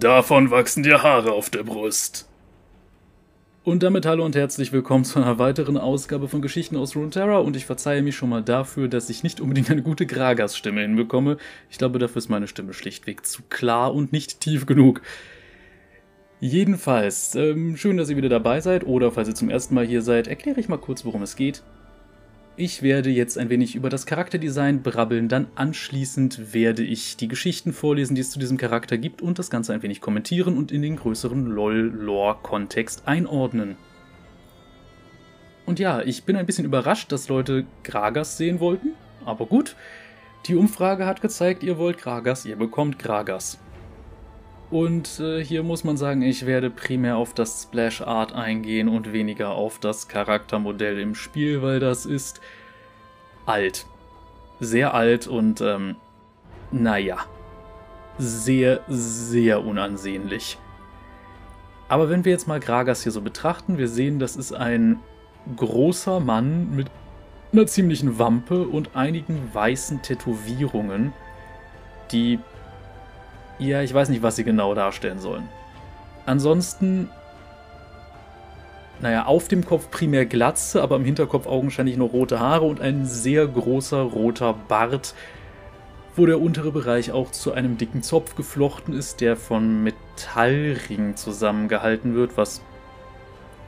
Davon wachsen dir Haare auf der Brust. Und damit hallo und herzlich willkommen zu einer weiteren Ausgabe von Geschichten aus Runeterra und ich verzeihe mich schon mal dafür, dass ich nicht unbedingt eine gute Gragas-Stimme hinbekomme. Ich glaube, dafür ist meine Stimme schlichtweg zu klar und nicht tief genug. Jedenfalls, ähm, schön, dass ihr wieder dabei seid oder falls ihr zum ersten Mal hier seid, erkläre ich mal kurz, worum es geht. Ich werde jetzt ein wenig über das Charakterdesign brabbeln, dann anschließend werde ich die Geschichten vorlesen, die es zu diesem Charakter gibt und das Ganze ein wenig kommentieren und in den größeren LOL-Lore-Kontext einordnen. Und ja, ich bin ein bisschen überrascht, dass Leute Gragas sehen wollten, aber gut. Die Umfrage hat gezeigt, ihr wollt Gragas, ihr bekommt Gragas. Und äh, hier muss man sagen, ich werde primär auf das Splash Art eingehen und weniger auf das Charaktermodell im Spiel, weil das ist alt. Sehr alt und ähm, naja, sehr, sehr unansehnlich. Aber wenn wir jetzt mal Gragas hier so betrachten, wir sehen, das ist ein großer Mann mit einer ziemlichen Wampe und einigen weißen Tätowierungen, die ja, ich weiß nicht, was sie genau darstellen sollen. Ansonsten, naja, auf dem Kopf primär Glatze, aber im Hinterkopf augenscheinlich noch rote Haare und ein sehr großer roter Bart, wo der untere Bereich auch zu einem dicken Zopf geflochten ist, der von Metallringen zusammengehalten wird, was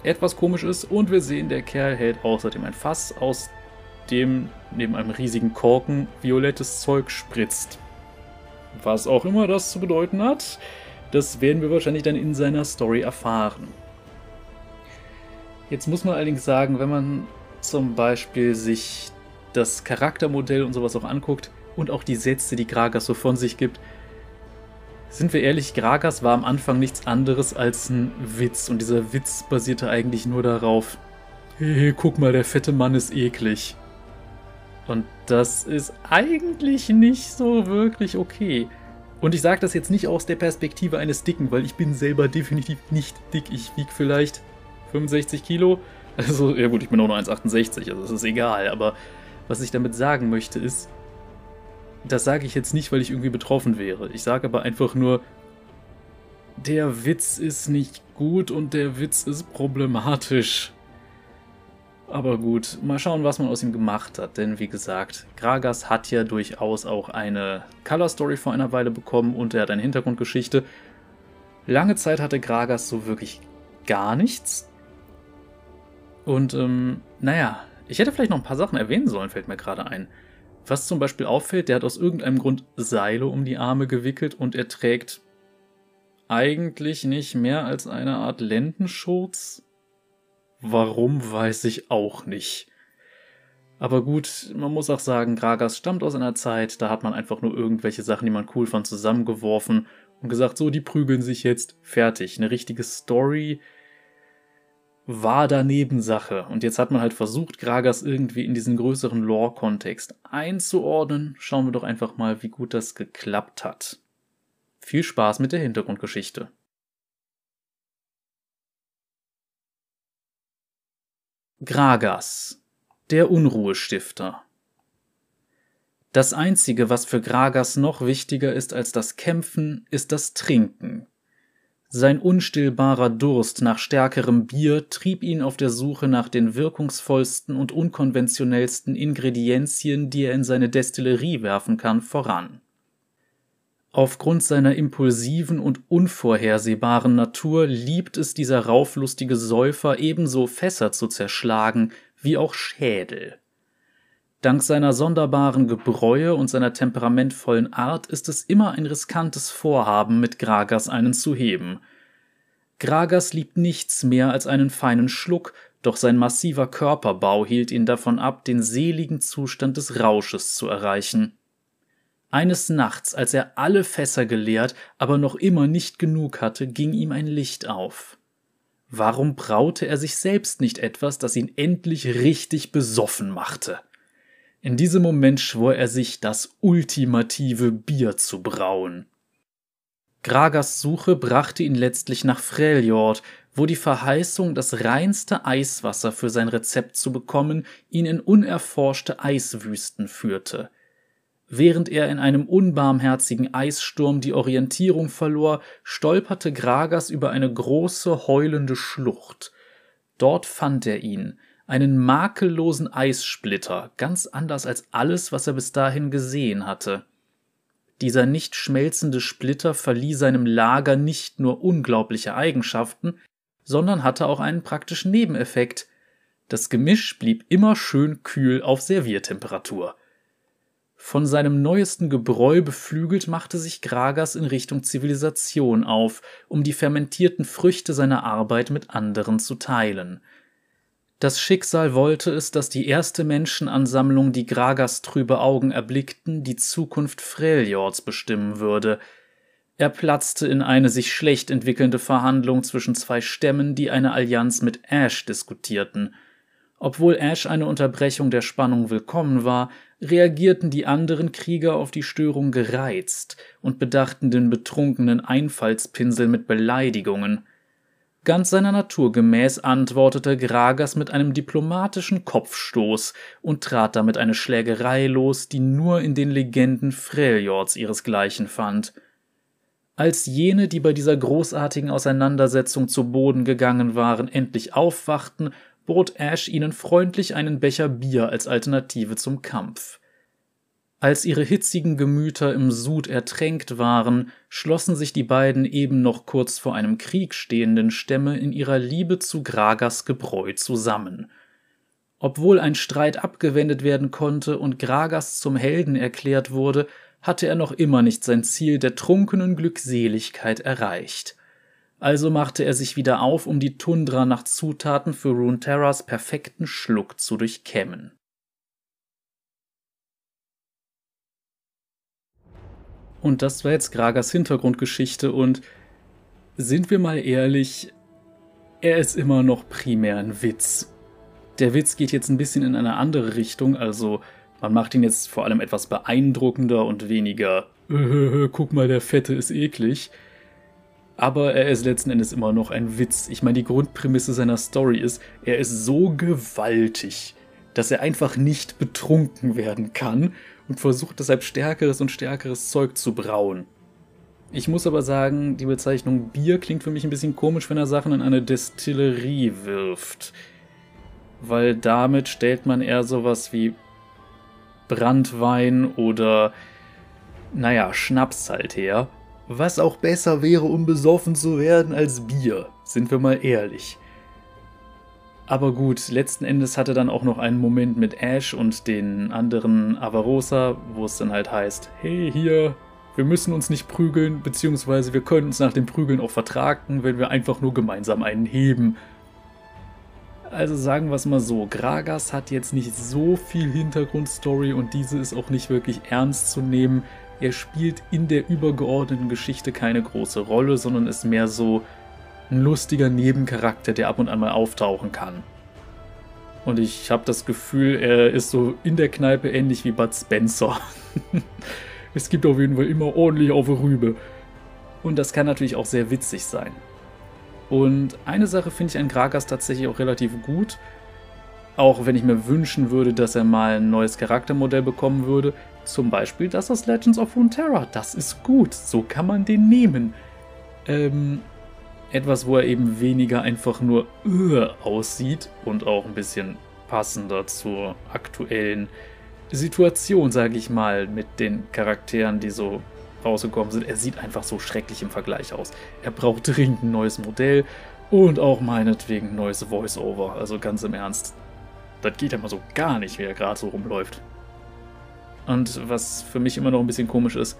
etwas komisch ist. Und wir sehen, der Kerl hält außerdem ein Fass, aus dem neben einem riesigen Korken violettes Zeug spritzt. Was auch immer das zu bedeuten hat, das werden wir wahrscheinlich dann in seiner Story erfahren. Jetzt muss man allerdings sagen, wenn man zum Beispiel sich das Charaktermodell und sowas auch anguckt und auch die Sätze, die Gragas so von sich gibt, sind wir ehrlich, Gragas war am Anfang nichts anderes als ein Witz und dieser Witz basierte eigentlich nur darauf, hey, guck mal, der fette Mann ist eklig. Und das ist eigentlich nicht so wirklich okay. Und ich sage das jetzt nicht aus der Perspektive eines Dicken, weil ich bin selber definitiv nicht dick. Ich wiege vielleicht 65 Kilo. Also, ja gut, ich bin auch nur 1,68, also das ist egal. Aber was ich damit sagen möchte ist, das sage ich jetzt nicht, weil ich irgendwie betroffen wäre. Ich sage aber einfach nur, der Witz ist nicht gut und der Witz ist problematisch. Aber gut, mal schauen, was man aus ihm gemacht hat. Denn wie gesagt, Gragas hat ja durchaus auch eine Color Story vor einer Weile bekommen und er hat eine Hintergrundgeschichte. Lange Zeit hatte Gragas so wirklich gar nichts. Und ähm, naja, ich hätte vielleicht noch ein paar Sachen erwähnen sollen, fällt mir gerade ein. Was zum Beispiel auffällt, der hat aus irgendeinem Grund Seile um die Arme gewickelt und er trägt eigentlich nicht mehr als eine Art Lendenschurz Warum, weiß ich auch nicht. Aber gut, man muss auch sagen, Gragas stammt aus einer Zeit, da hat man einfach nur irgendwelche Sachen, die man cool fand, zusammengeworfen und gesagt, so, die prügeln sich jetzt fertig. Eine richtige Story war da Nebensache. Und jetzt hat man halt versucht, Gragas irgendwie in diesen größeren Lore-Kontext einzuordnen. Schauen wir doch einfach mal, wie gut das geklappt hat. Viel Spaß mit der Hintergrundgeschichte. Gragas, der Unruhestifter. Das Einzige, was für Gragas noch wichtiger ist als das Kämpfen, ist das Trinken. Sein unstillbarer Durst nach stärkerem Bier trieb ihn auf der Suche nach den wirkungsvollsten und unkonventionellsten Ingredienzien, die er in seine Destillerie werfen kann, voran. Aufgrund seiner impulsiven und unvorhersehbaren Natur liebt es dieser rauflustige Säufer ebenso Fässer zu zerschlagen wie auch Schädel. Dank seiner sonderbaren Gebräue und seiner temperamentvollen Art ist es immer ein riskantes Vorhaben, mit Gragas einen zu heben. Gragas liebt nichts mehr als einen feinen Schluck, doch sein massiver Körperbau hielt ihn davon ab, den seligen Zustand des Rausches zu erreichen. Eines Nachts, als er alle Fässer geleert, aber noch immer nicht genug hatte, ging ihm ein Licht auf. Warum braute er sich selbst nicht etwas, das ihn endlich richtig besoffen machte? In diesem Moment schwor er sich, das ultimative Bier zu brauen. Gragas Suche brachte ihn letztlich nach Freljord, wo die Verheißung, das reinste Eiswasser für sein Rezept zu bekommen, ihn in unerforschte Eiswüsten führte. Während er in einem unbarmherzigen Eissturm die Orientierung verlor, stolperte Gragas über eine große, heulende Schlucht. Dort fand er ihn, einen makellosen Eissplitter, ganz anders als alles, was er bis dahin gesehen hatte. Dieser nicht schmelzende Splitter verlieh seinem Lager nicht nur unglaubliche Eigenschaften, sondern hatte auch einen praktischen Nebeneffekt. Das Gemisch blieb immer schön kühl auf Serviertemperatur. Von seinem neuesten Gebräu beflügelt machte sich Gragas in Richtung Zivilisation auf, um die fermentierten Früchte seiner Arbeit mit anderen zu teilen. Das Schicksal wollte es, dass die erste Menschenansammlung, die Gragas trübe Augen erblickten, die Zukunft Freljords bestimmen würde. Er platzte in eine sich schlecht entwickelnde Verhandlung zwischen zwei Stämmen, die eine Allianz mit Ash diskutierten. Obwohl Ash eine Unterbrechung der Spannung willkommen war, reagierten die anderen Krieger auf die Störung gereizt und bedachten den betrunkenen Einfallspinsel mit Beleidigungen. Ganz seiner Natur gemäß antwortete Gragas mit einem diplomatischen Kopfstoß und trat damit eine Schlägerei los, die nur in den Legenden Freljords ihresgleichen fand. Als jene, die bei dieser großartigen Auseinandersetzung zu Boden gegangen waren, endlich aufwachten bot Ash ihnen freundlich einen Becher Bier als Alternative zum Kampf. Als ihre hitzigen Gemüter im Sud ertränkt waren, schlossen sich die beiden eben noch kurz vor einem Krieg stehenden Stämme in ihrer Liebe zu Gragas Gebräu zusammen. Obwohl ein Streit abgewendet werden konnte und Gragas zum Helden erklärt wurde, hatte er noch immer nicht sein Ziel der trunkenen Glückseligkeit erreicht. Also machte er sich wieder auf, um die Tundra nach Zutaten für Runeterras perfekten Schluck zu durchkämmen. Und das war jetzt Gragas Hintergrundgeschichte und sind wir mal ehrlich, er ist immer noch primär ein Witz. Der Witz geht jetzt ein bisschen in eine andere Richtung, also man macht ihn jetzt vor allem etwas beeindruckender und weniger, guck mal, der Fette ist eklig, aber er ist letzten Endes immer noch ein Witz. Ich meine, die Grundprämisse seiner Story ist, er ist so gewaltig, dass er einfach nicht betrunken werden kann und versucht deshalb stärkeres und stärkeres Zeug zu brauen. Ich muss aber sagen, die Bezeichnung Bier klingt für mich ein bisschen komisch, wenn er Sachen in eine Destillerie wirft. Weil damit stellt man eher sowas wie Brandwein oder, naja, Schnaps halt her. Was auch besser wäre, um besoffen zu werden als Bier, sind wir mal ehrlich. Aber gut, letzten Endes hatte dann auch noch einen Moment mit Ash und den anderen Avarosa, wo es dann halt heißt, hey hier, wir müssen uns nicht prügeln, beziehungsweise wir können uns nach dem Prügeln auch vertragen, wenn wir einfach nur gemeinsam einen heben. Also sagen wir es mal so, Gragas hat jetzt nicht so viel Hintergrundstory und diese ist auch nicht wirklich ernst zu nehmen. Er spielt in der übergeordneten Geschichte keine große Rolle, sondern ist mehr so ein lustiger Nebencharakter, der ab und an mal auftauchen kann. Und ich habe das Gefühl, er ist so in der Kneipe ähnlich wie Bud Spencer. es gibt auf jeden Fall immer ordentlich auf Rübe. Und das kann natürlich auch sehr witzig sein. Und eine Sache finde ich an Gragas tatsächlich auch relativ gut. Auch wenn ich mir wünschen würde, dass er mal ein neues Charaktermodell bekommen würde. Zum Beispiel das aus Legends of Runeterra. Das ist gut. So kann man den nehmen. Ähm, etwas, wo er eben weniger einfach nur uh, aussieht und auch ein bisschen passender zur aktuellen Situation, sage ich mal, mit den Charakteren, die so rausgekommen sind. Er sieht einfach so schrecklich im Vergleich aus. Er braucht dringend ein neues Modell und auch meinetwegen ein neues Voice-Over. Also ganz im Ernst, das geht ja mal so gar nicht, wie er gerade so rumläuft. Und was für mich immer noch ein bisschen komisch ist,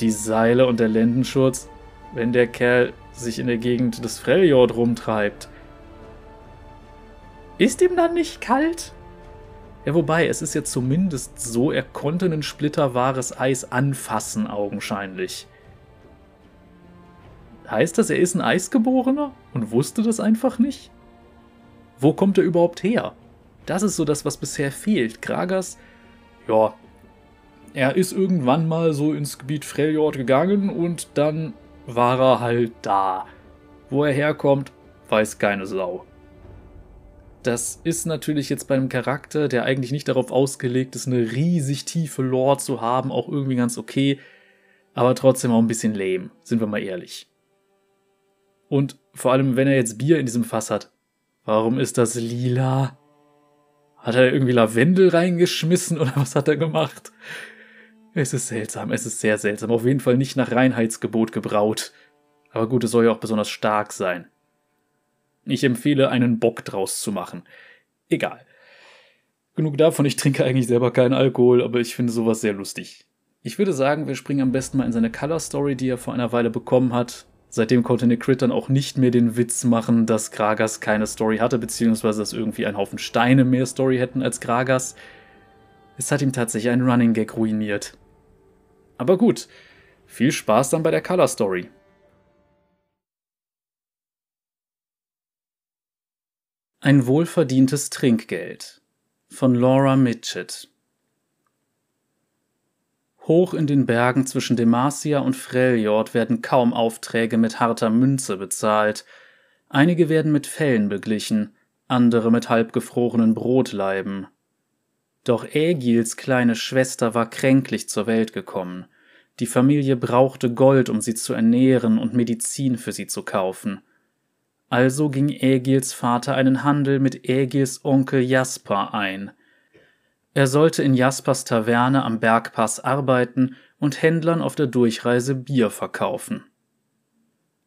die Seile und der Lendenschutz, wenn der Kerl sich in der Gegend des Freljord rumtreibt. Ist ihm dann nicht kalt? Ja, wobei, es ist ja zumindest so, er konnte einen Splitter wahres Eis anfassen, augenscheinlich. Heißt das, er ist ein Eisgeborener und wusste das einfach nicht? Wo kommt er überhaupt her? Das ist so das, was bisher fehlt. Kragas, ja, er ist irgendwann mal so ins Gebiet Freljord gegangen und dann war er halt da. Wo er herkommt, weiß keine Sau. Das ist natürlich jetzt bei einem Charakter, der eigentlich nicht darauf ausgelegt ist, eine riesig tiefe Lore zu haben, auch irgendwie ganz okay, aber trotzdem auch ein bisschen lame, sind wir mal ehrlich. Und vor allem, wenn er jetzt Bier in diesem Fass hat, warum ist das lila? Hat er irgendwie Lavendel reingeschmissen oder was hat er gemacht? Es ist seltsam, es ist sehr seltsam. Auf jeden Fall nicht nach Reinheitsgebot gebraut. Aber gut, es soll ja auch besonders stark sein. Ich empfehle, einen Bock draus zu machen. Egal. Genug davon, ich trinke eigentlich selber keinen Alkohol, aber ich finde sowas sehr lustig. Ich würde sagen, wir springen am besten mal in seine Color Story, die er vor einer Weile bekommen hat. Seitdem konnte Nick Crit dann auch nicht mehr den Witz machen, dass Gragas keine Story hatte, beziehungsweise dass irgendwie ein Haufen Steine mehr Story hätten als Gragas. Es hat ihm tatsächlich einen Running Gag ruiniert. Aber gut, viel Spaß dann bei der Color Story. Ein wohlverdientes Trinkgeld von Laura Mitchell Hoch in den Bergen zwischen Demacia und Freljord werden kaum Aufträge mit harter Münze bezahlt. Einige werden mit Fellen beglichen, andere mit halbgefrorenen Brotleiben. Doch Ägils kleine Schwester war kränklich zur Welt gekommen. Die Familie brauchte Gold, um sie zu ernähren und Medizin für sie zu kaufen. Also ging Ägils Vater einen Handel mit Ägils Onkel Jasper ein. Er sollte in Jaspers Taverne am Bergpass arbeiten und Händlern auf der Durchreise Bier verkaufen.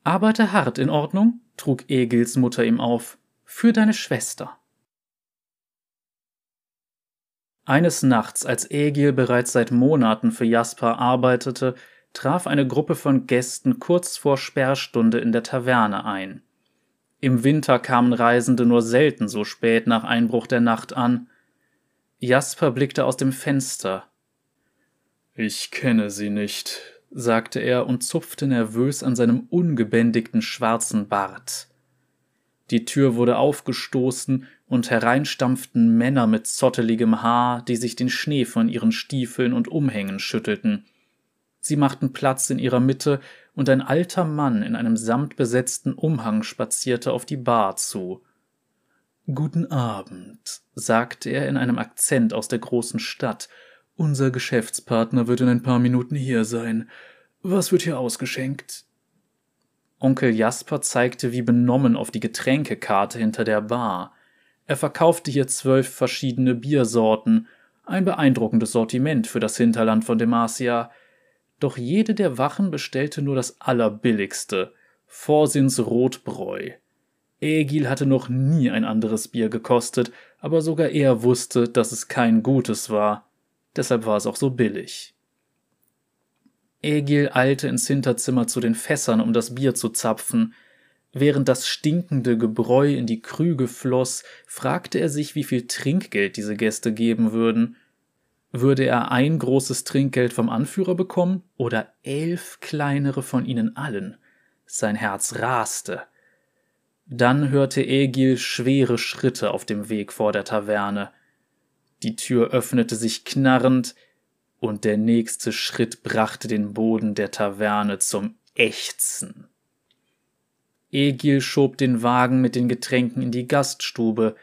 Arbeite hart in Ordnung, trug Ägils Mutter ihm auf, für deine Schwester. Eines Nachts, als Egil bereits seit Monaten für Jasper arbeitete, traf eine Gruppe von Gästen kurz vor Sperrstunde in der Taverne ein. Im Winter kamen Reisende nur selten so spät nach Einbruch der Nacht an. Jasper blickte aus dem Fenster. Ich kenne sie nicht, sagte er und zupfte nervös an seinem ungebändigten schwarzen Bart. Die Tür wurde aufgestoßen und hereinstampften Männer mit zotteligem Haar, die sich den Schnee von ihren Stiefeln und Umhängen schüttelten. Sie machten Platz in ihrer Mitte und ein alter Mann in einem samtbesetzten Umhang spazierte auf die Bar zu. Guten Abend, sagte er in einem Akzent aus der großen Stadt. Unser Geschäftspartner wird in ein paar Minuten hier sein. Was wird hier ausgeschenkt? Onkel Jasper zeigte wie benommen auf die Getränkekarte hinter der Bar. Er verkaufte hier zwölf verschiedene Biersorten, ein beeindruckendes Sortiment für das Hinterland von Demacia, doch jede der Wachen bestellte nur das allerbilligste, Vorsins Rotbräu. Egil hatte noch nie ein anderes Bier gekostet, aber sogar er wusste, dass es kein gutes war. Deshalb war es auch so billig. Egil eilte ins Hinterzimmer zu den Fässern, um das Bier zu zapfen. Während das stinkende Gebräu in die Krüge floss, fragte er sich, wie viel Trinkgeld diese Gäste geben würden. Würde er ein großes Trinkgeld vom Anführer bekommen oder elf kleinere von ihnen allen? Sein Herz raste. Dann hörte Egil schwere Schritte auf dem Weg vor der Taverne. Die Tür öffnete sich knarrend, und der nächste Schritt brachte den Boden der Taverne zum Ächzen. Egil schob den Wagen mit den Getränken in die Gaststube,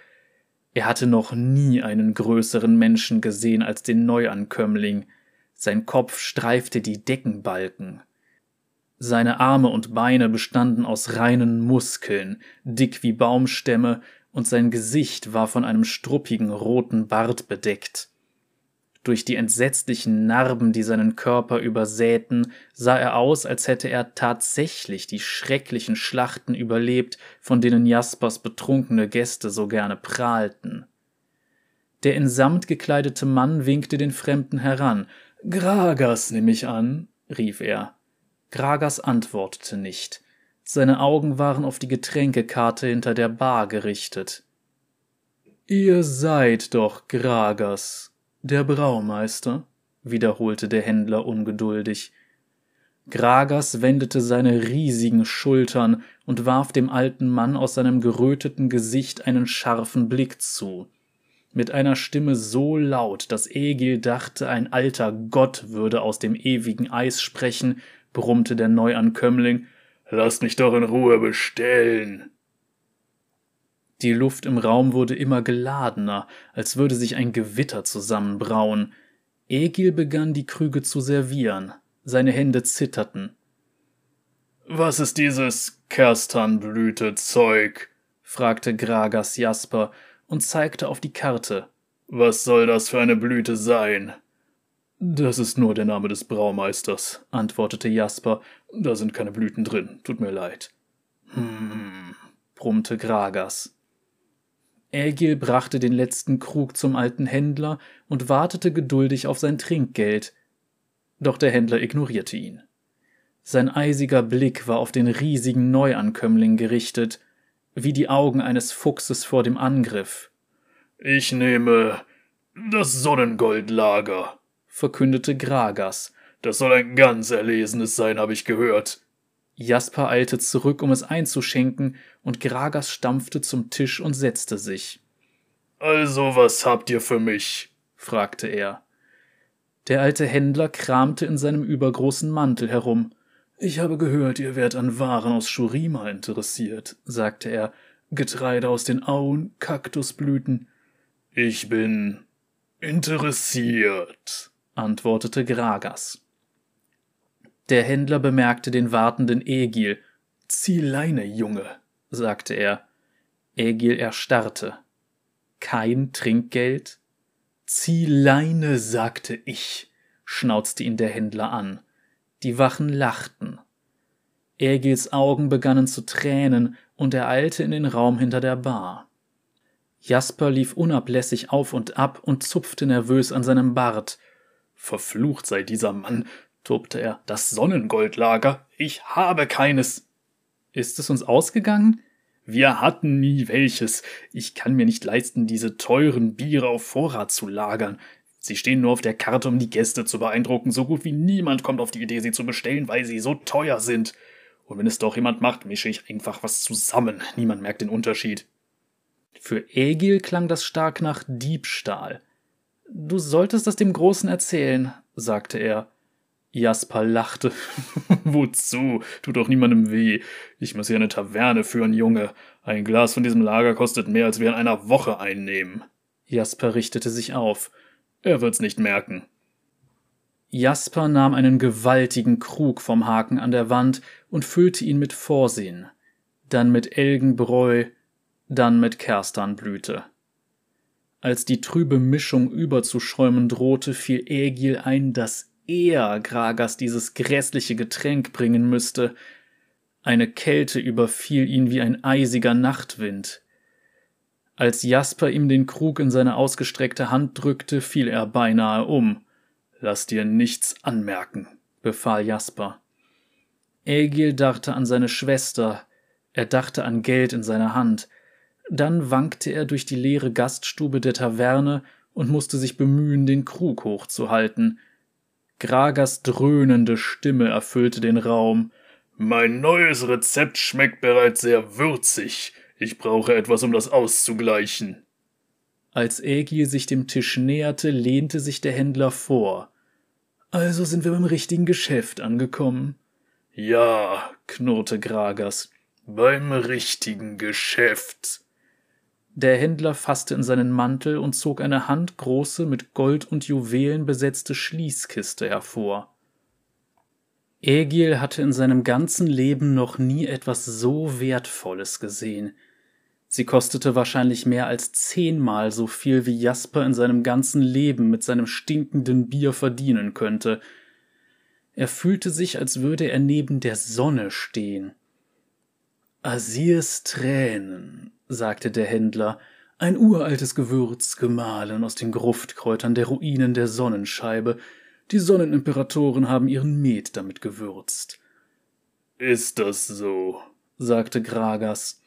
er hatte noch nie einen größeren Menschen gesehen als den Neuankömmling. Sein Kopf streifte die Deckenbalken. Seine Arme und Beine bestanden aus reinen Muskeln, dick wie Baumstämme, und sein Gesicht war von einem struppigen roten Bart bedeckt. Durch die entsetzlichen Narben, die seinen Körper übersäten, sah er aus, als hätte er tatsächlich die schrecklichen Schlachten überlebt, von denen Jaspers betrunkene Gäste so gerne prahlten. Der in Samt gekleidete Mann winkte den Fremden heran. Gragas, nehme ich an, rief er. Gragas antwortete nicht. Seine Augen waren auf die Getränkekarte hinter der Bar gerichtet. Ihr seid doch Gragas, der Braumeister, wiederholte der Händler ungeduldig. Gragas wendete seine riesigen Schultern und warf dem alten Mann aus seinem geröteten Gesicht einen scharfen Blick zu. Mit einer Stimme so laut, dass Egil dachte, ein alter Gott würde aus dem ewigen Eis sprechen, brummte der Neuankömmling, Lasst mich doch in Ruhe bestellen. Die Luft im Raum wurde immer geladener, als würde sich ein Gewitter zusammenbrauen. Egil begann die Krüge zu servieren. Seine Hände zitterten. Was ist dieses Kerstanblüte-Zeug? fragte Gragas Jasper und zeigte auf die Karte. Was soll das für eine Blüte sein? Das ist nur der Name des Braumeisters, antwortete Jasper. Da sind keine Blüten drin, tut mir leid. Hm, brummte Gragas. Ägil brachte den letzten Krug zum alten Händler und wartete geduldig auf sein Trinkgeld. Doch der Händler ignorierte ihn. Sein eisiger Blick war auf den riesigen Neuankömmling gerichtet, wie die Augen eines Fuchses vor dem Angriff. Ich nehme das Sonnengoldlager, verkündete Gragas. Das soll ein ganz erlesenes sein, habe ich gehört. Jasper eilte zurück, um es einzuschenken, und Gragas stampfte zum Tisch und setzte sich. Also, was habt ihr für mich? fragte er. Der alte Händler kramte in seinem übergroßen Mantel herum. Ich habe gehört, ihr wärt an Waren aus Shurima interessiert, sagte er. Getreide aus den Auen, Kaktusblüten. Ich bin interessiert, antwortete Gragas. Der Händler bemerkte den wartenden Egil. Zieh Leine, Junge, sagte er. Egil erstarrte. Kein Trinkgeld? Zieh Leine, sagte ich, schnauzte ihn der Händler an. Die Wachen lachten. Egils Augen begannen zu tränen und er eilte in den Raum hinter der Bar. Jasper lief unablässig auf und ab und zupfte nervös an seinem Bart. Verflucht sei dieser Mann, tobte er. Das Sonnengoldlager? Ich habe keines. Ist es uns ausgegangen? Wir hatten nie welches. Ich kann mir nicht leisten, diese teuren Biere auf Vorrat zu lagern. Sie stehen nur auf der Karte, um die Gäste zu beeindrucken. So gut wie niemand kommt auf die Idee, sie zu bestellen, weil sie so teuer sind. Und wenn es doch jemand macht, mische ich einfach was zusammen. Niemand merkt den Unterschied. Für Egil klang das stark nach Diebstahl. Du solltest das dem Großen erzählen, sagte er. Jasper lachte. Wozu? Tut doch niemandem weh. Ich muss hier eine Taverne führen, Junge. Ein Glas von diesem Lager kostet mehr, als wir in einer Woche einnehmen. Jasper richtete sich auf. Er wird's nicht merken. Jasper nahm einen gewaltigen Krug vom Haken an der Wand und füllte ihn mit Vorsehen, dann mit Elgenbräu, dann mit Kerstanblüte. Als die trübe Mischung überzuschäumen drohte, fiel Ägil ein, dass er Gragas dieses grässliche Getränk bringen müsste. Eine Kälte überfiel ihn wie ein eisiger Nachtwind. Als Jasper ihm den Krug in seine ausgestreckte Hand drückte, fiel er beinahe um. Lass dir nichts anmerken, befahl Jasper. Egil dachte an seine Schwester, er dachte an Geld in seiner Hand, dann wankte er durch die leere Gaststube der Taverne und musste sich bemühen, den Krug hochzuhalten, Gragas dröhnende Stimme erfüllte den Raum. Mein neues Rezept schmeckt bereits sehr würzig. Ich brauche etwas, um das auszugleichen. Als Ägil sich dem Tisch näherte, lehnte sich der Händler vor. Also sind wir beim richtigen Geschäft angekommen. Ja, knurrte Gragas, beim richtigen Geschäft. Der Händler fasste in seinen Mantel und zog eine handgroße, mit Gold und Juwelen besetzte Schließkiste hervor. Egil hatte in seinem ganzen Leben noch nie etwas so Wertvolles gesehen. Sie kostete wahrscheinlich mehr als zehnmal so viel, wie Jasper in seinem ganzen Leben mit seinem stinkenden Bier verdienen könnte. Er fühlte sich, als würde er neben der Sonne stehen. Asirs Tränen, sagte der Händler, ein uraltes Gewürz, gemahlen aus den Gruftkräutern der Ruinen der Sonnenscheibe. Die Sonnenimperatoren haben ihren Met damit gewürzt. Ist das so? sagte Gragas.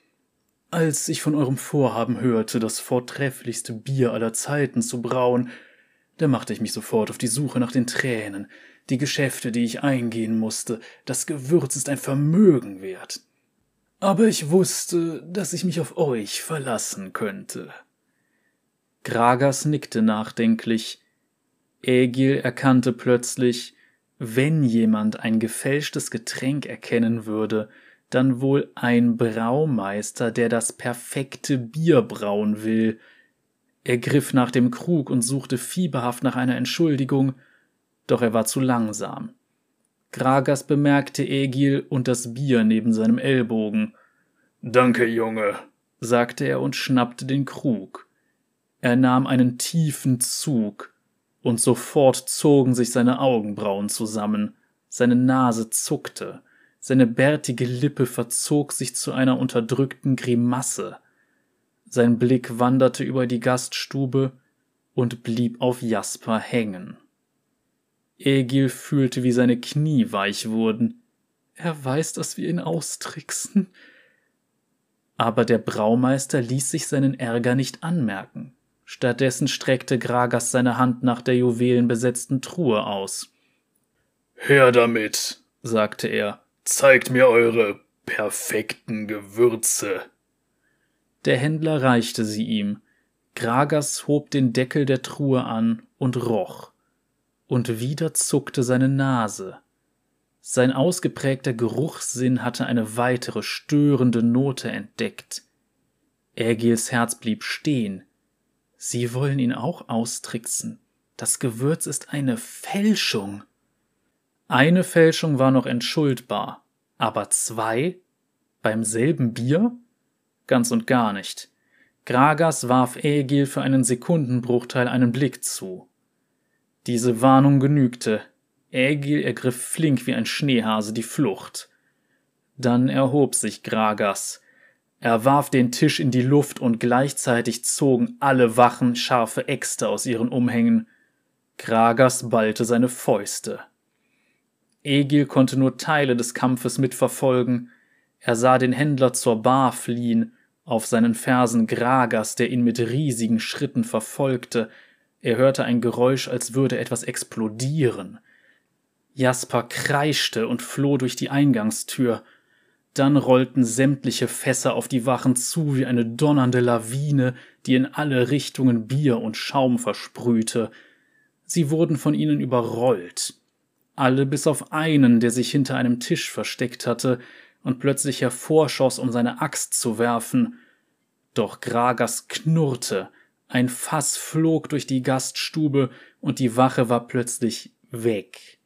Als ich von eurem Vorhaben hörte, das vortrefflichste Bier aller Zeiten zu brauen, da machte ich mich sofort auf die Suche nach den Tränen, die Geschäfte, die ich eingehen musste. Das Gewürz ist ein Vermögen wert. Aber ich wusste, dass ich mich auf euch verlassen könnte. Gragas nickte nachdenklich. Ägil erkannte plötzlich, wenn jemand ein gefälschtes Getränk erkennen würde, dann wohl ein Braumeister, der das perfekte Bier brauen will. Er griff nach dem Krug und suchte fieberhaft nach einer Entschuldigung, doch er war zu langsam. Gragas bemerkte Egil und das Bier neben seinem Ellbogen. Danke, Junge, sagte er und schnappte den Krug. Er nahm einen tiefen Zug, und sofort zogen sich seine Augenbrauen zusammen, seine Nase zuckte, seine bärtige Lippe verzog sich zu einer unterdrückten Grimasse. Sein Blick wanderte über die Gaststube und blieb auf Jasper hängen. Egil fühlte, wie seine Knie weich wurden. Er weiß, dass wir ihn austricksen. Aber der Braumeister ließ sich seinen Ärger nicht anmerken. Stattdessen streckte Gragas seine Hand nach der juwelenbesetzten Truhe aus. Her damit, sagte er. Zeigt mir eure perfekten Gewürze. Der Händler reichte sie ihm. Gragas hob den Deckel der Truhe an und roch. Und wieder zuckte seine Nase. Sein ausgeprägter Geruchssinn hatte eine weitere störende Note entdeckt. Ägils Herz blieb stehen. Sie wollen ihn auch austricksen. Das Gewürz ist eine Fälschung. Eine Fälschung war noch entschuldbar, aber zwei? Beim selben Bier? Ganz und gar nicht. Gragas warf Ägil für einen Sekundenbruchteil einen Blick zu. Diese Warnung genügte. Ägil ergriff flink wie ein Schneehase die Flucht. Dann erhob sich Gragas. Er warf den Tisch in die Luft und gleichzeitig zogen alle Wachen scharfe Äxte aus ihren Umhängen. Gragas ballte seine Fäuste. Egil konnte nur Teile des Kampfes mitverfolgen. Er sah den Händler zur Bar fliehen, auf seinen Fersen Gragas, der ihn mit riesigen Schritten verfolgte. Er hörte ein Geräusch, als würde etwas explodieren. Jasper kreischte und floh durch die Eingangstür. Dann rollten sämtliche Fässer auf die Wachen zu wie eine donnernde Lawine, die in alle Richtungen Bier und Schaum versprühte. Sie wurden von ihnen überrollt alle bis auf einen, der sich hinter einem Tisch versteckt hatte und plötzlich hervorschoss, um seine Axt zu werfen. Doch Gragas knurrte, ein Fass flog durch die Gaststube und die Wache war plötzlich weg.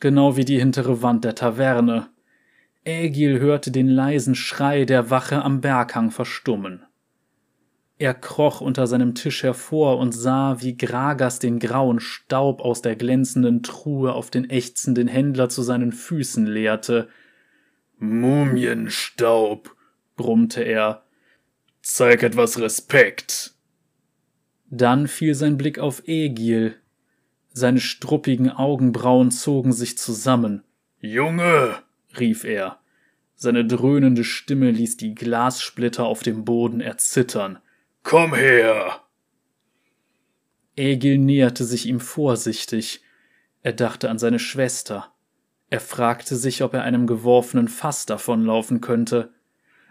Genau wie die hintere Wand der Taverne. Ägil hörte den leisen Schrei der Wache am Berghang verstummen. Er kroch unter seinem Tisch hervor und sah, wie Gragas den grauen Staub aus der glänzenden Truhe auf den ächzenden Händler zu seinen Füßen leerte. Mumienstaub, brummte er. Zeig etwas Respekt. Dann fiel sein Blick auf Egil. Seine struppigen Augenbrauen zogen sich zusammen. Junge, rief er. Seine dröhnende Stimme ließ die Glassplitter auf dem Boden erzittern. Komm her! Egil näherte sich ihm vorsichtig. Er dachte an seine Schwester. Er fragte sich, ob er einem geworfenen Fass davonlaufen könnte.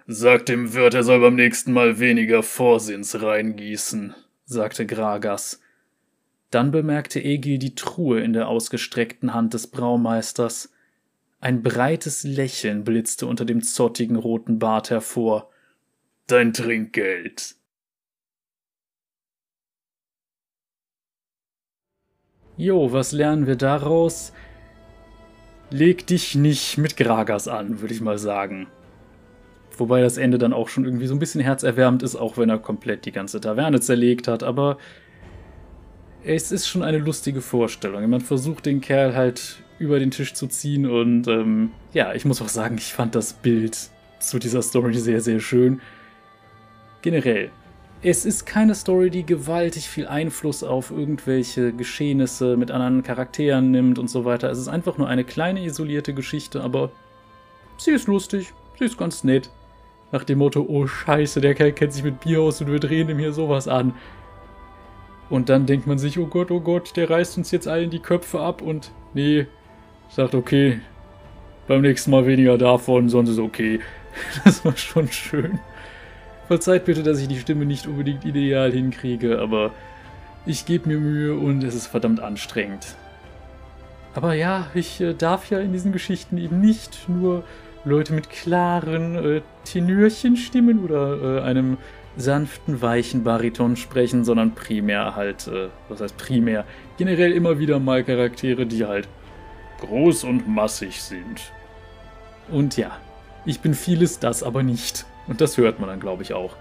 Sag dem Wirt, er soll beim nächsten Mal weniger Vorsinns reingießen, sagte Gragas. Dann bemerkte Egil die Truhe in der ausgestreckten Hand des Braumeisters. Ein breites Lächeln blitzte unter dem zottigen roten Bart hervor. Dein Trinkgeld. Jo, was lernen wir daraus? Leg dich nicht mit Gragas an, würde ich mal sagen. Wobei das Ende dann auch schon irgendwie so ein bisschen herzerwärmend ist, auch wenn er komplett die ganze Taverne zerlegt hat, aber es ist schon eine lustige Vorstellung. Man versucht den Kerl halt über den Tisch zu ziehen und ähm, ja, ich muss auch sagen, ich fand das Bild zu dieser Story sehr, sehr schön. Generell, es ist keine Story, die gewaltig viel Einfluss auf irgendwelche Geschehnisse mit anderen Charakteren nimmt und so weiter. Es ist einfach nur eine kleine isolierte Geschichte, aber sie ist lustig, sie ist ganz nett. Nach dem Motto, oh scheiße, der Kerl kennt sich mit Bier aus und wir drehen ihm hier sowas an. Und dann denkt man sich, oh Gott, oh Gott, der reißt uns jetzt allen die Köpfe ab und nee, sagt okay, beim nächsten Mal weniger davon, sonst ist okay. Das war schon schön. Verzeiht bitte, dass ich die Stimme nicht unbedingt ideal hinkriege, aber ich gebe mir Mühe und es ist verdammt anstrengend. Aber ja, ich äh, darf ja in diesen Geschichten eben nicht nur Leute mit klaren äh, Tenörchenstimmen oder äh, einem sanften, weichen Bariton sprechen, sondern primär halt, äh, was heißt primär, generell immer wieder mal Charaktere, die halt groß und massig sind. Und ja, ich bin vieles, das aber nicht. Und das hört man dann, glaube ich, auch.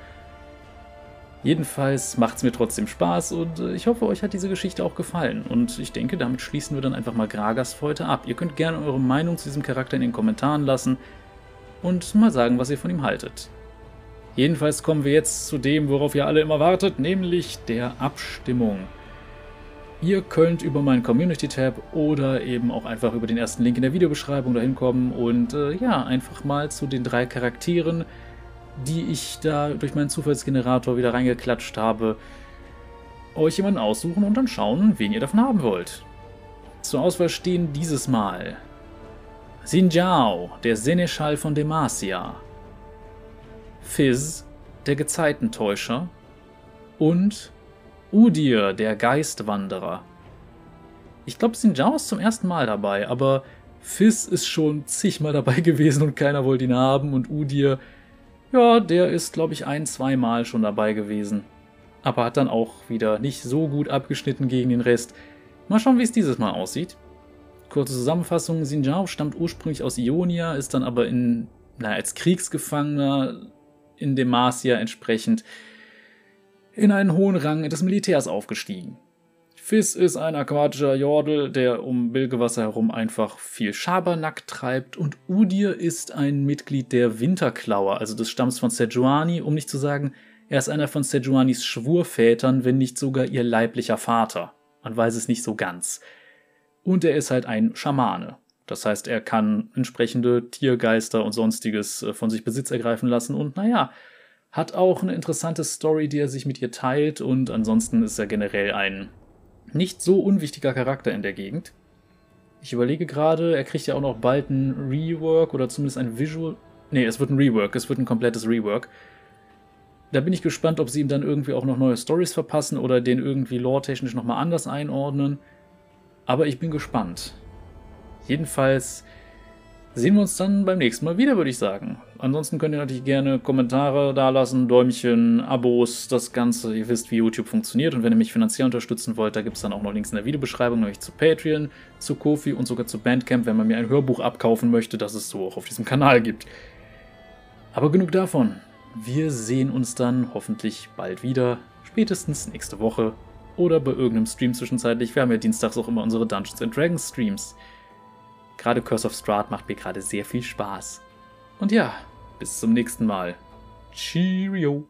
Jedenfalls macht es mir trotzdem Spaß und äh, ich hoffe, euch hat diese Geschichte auch gefallen. Und ich denke, damit schließen wir dann einfach mal Gragas für heute ab. Ihr könnt gerne eure Meinung zu diesem Charakter in den Kommentaren lassen und mal sagen, was ihr von ihm haltet. Jedenfalls kommen wir jetzt zu dem, worauf ihr alle immer wartet, nämlich der Abstimmung. Ihr könnt über meinen Community-Tab oder eben auch einfach über den ersten Link in der Videobeschreibung dahin kommen und äh, ja, einfach mal zu den drei Charakteren die ich da durch meinen Zufallsgenerator wieder reingeklatscht habe, euch jemanden aussuchen und dann schauen, wen ihr davon haben wollt. Zur Auswahl stehen dieses Mal Xin der Seneschall von Demacia, Fizz, der Gezeitentäuscher und Udir, der Geistwanderer. Ich glaube, Xin ist zum ersten Mal dabei, aber Fizz ist schon zigmal dabei gewesen und keiner wollte ihn haben und Udir ja, der ist, glaube ich, ein, zweimal schon dabei gewesen. Aber hat dann auch wieder nicht so gut abgeschnitten gegen den Rest. Mal schauen, wie es dieses Mal aussieht. Kurze Zusammenfassung: Sinjao stammt ursprünglich aus Ionia, ist dann aber in, na, als Kriegsgefangener in Demacia entsprechend in einen hohen Rang des Militärs aufgestiegen. Fizz ist ein aquatischer Jordel, der um Bilgewasser herum einfach viel Schabernack treibt und Udir ist ein Mitglied der Winterklauer, also des Stamms von Sejuani, um nicht zu sagen, er ist einer von Sejuanis Schwurvätern, wenn nicht sogar ihr leiblicher Vater. Man weiß es nicht so ganz. Und er ist halt ein Schamane. Das heißt, er kann entsprechende Tiergeister und sonstiges äh, von sich Besitz ergreifen lassen und naja, hat auch eine interessante Story, die er sich mit ihr teilt und ansonsten ist er generell ein nicht so unwichtiger Charakter in der Gegend. Ich überlege gerade, er kriegt ja auch noch bald ein Rework oder zumindest ein Visual. Ne, es wird ein Rework, es wird ein komplettes Rework. Da bin ich gespannt, ob sie ihm dann irgendwie auch noch neue Stories verpassen oder den irgendwie lore-technisch nochmal anders einordnen. Aber ich bin gespannt. Jedenfalls sehen wir uns dann beim nächsten Mal wieder, würde ich sagen. Ansonsten könnt ihr natürlich gerne Kommentare dalassen, Däumchen, Abos, das Ganze. Ihr wisst, wie YouTube funktioniert. Und wenn ihr mich finanziell unterstützen wollt, da gibt es dann auch noch Links in der Videobeschreibung, nämlich zu Patreon, zu Kofi und sogar zu Bandcamp, wenn man mir ein Hörbuch abkaufen möchte, das es so auch auf diesem Kanal gibt. Aber genug davon. Wir sehen uns dann hoffentlich bald wieder, spätestens nächste Woche oder bei irgendeinem Stream zwischenzeitlich. Wir haben ja dienstags auch immer unsere Dungeons Dragons Streams. Gerade Curse of Strahd macht mir gerade sehr viel Spaß. Und ja, bis zum nächsten Mal. Cheerio.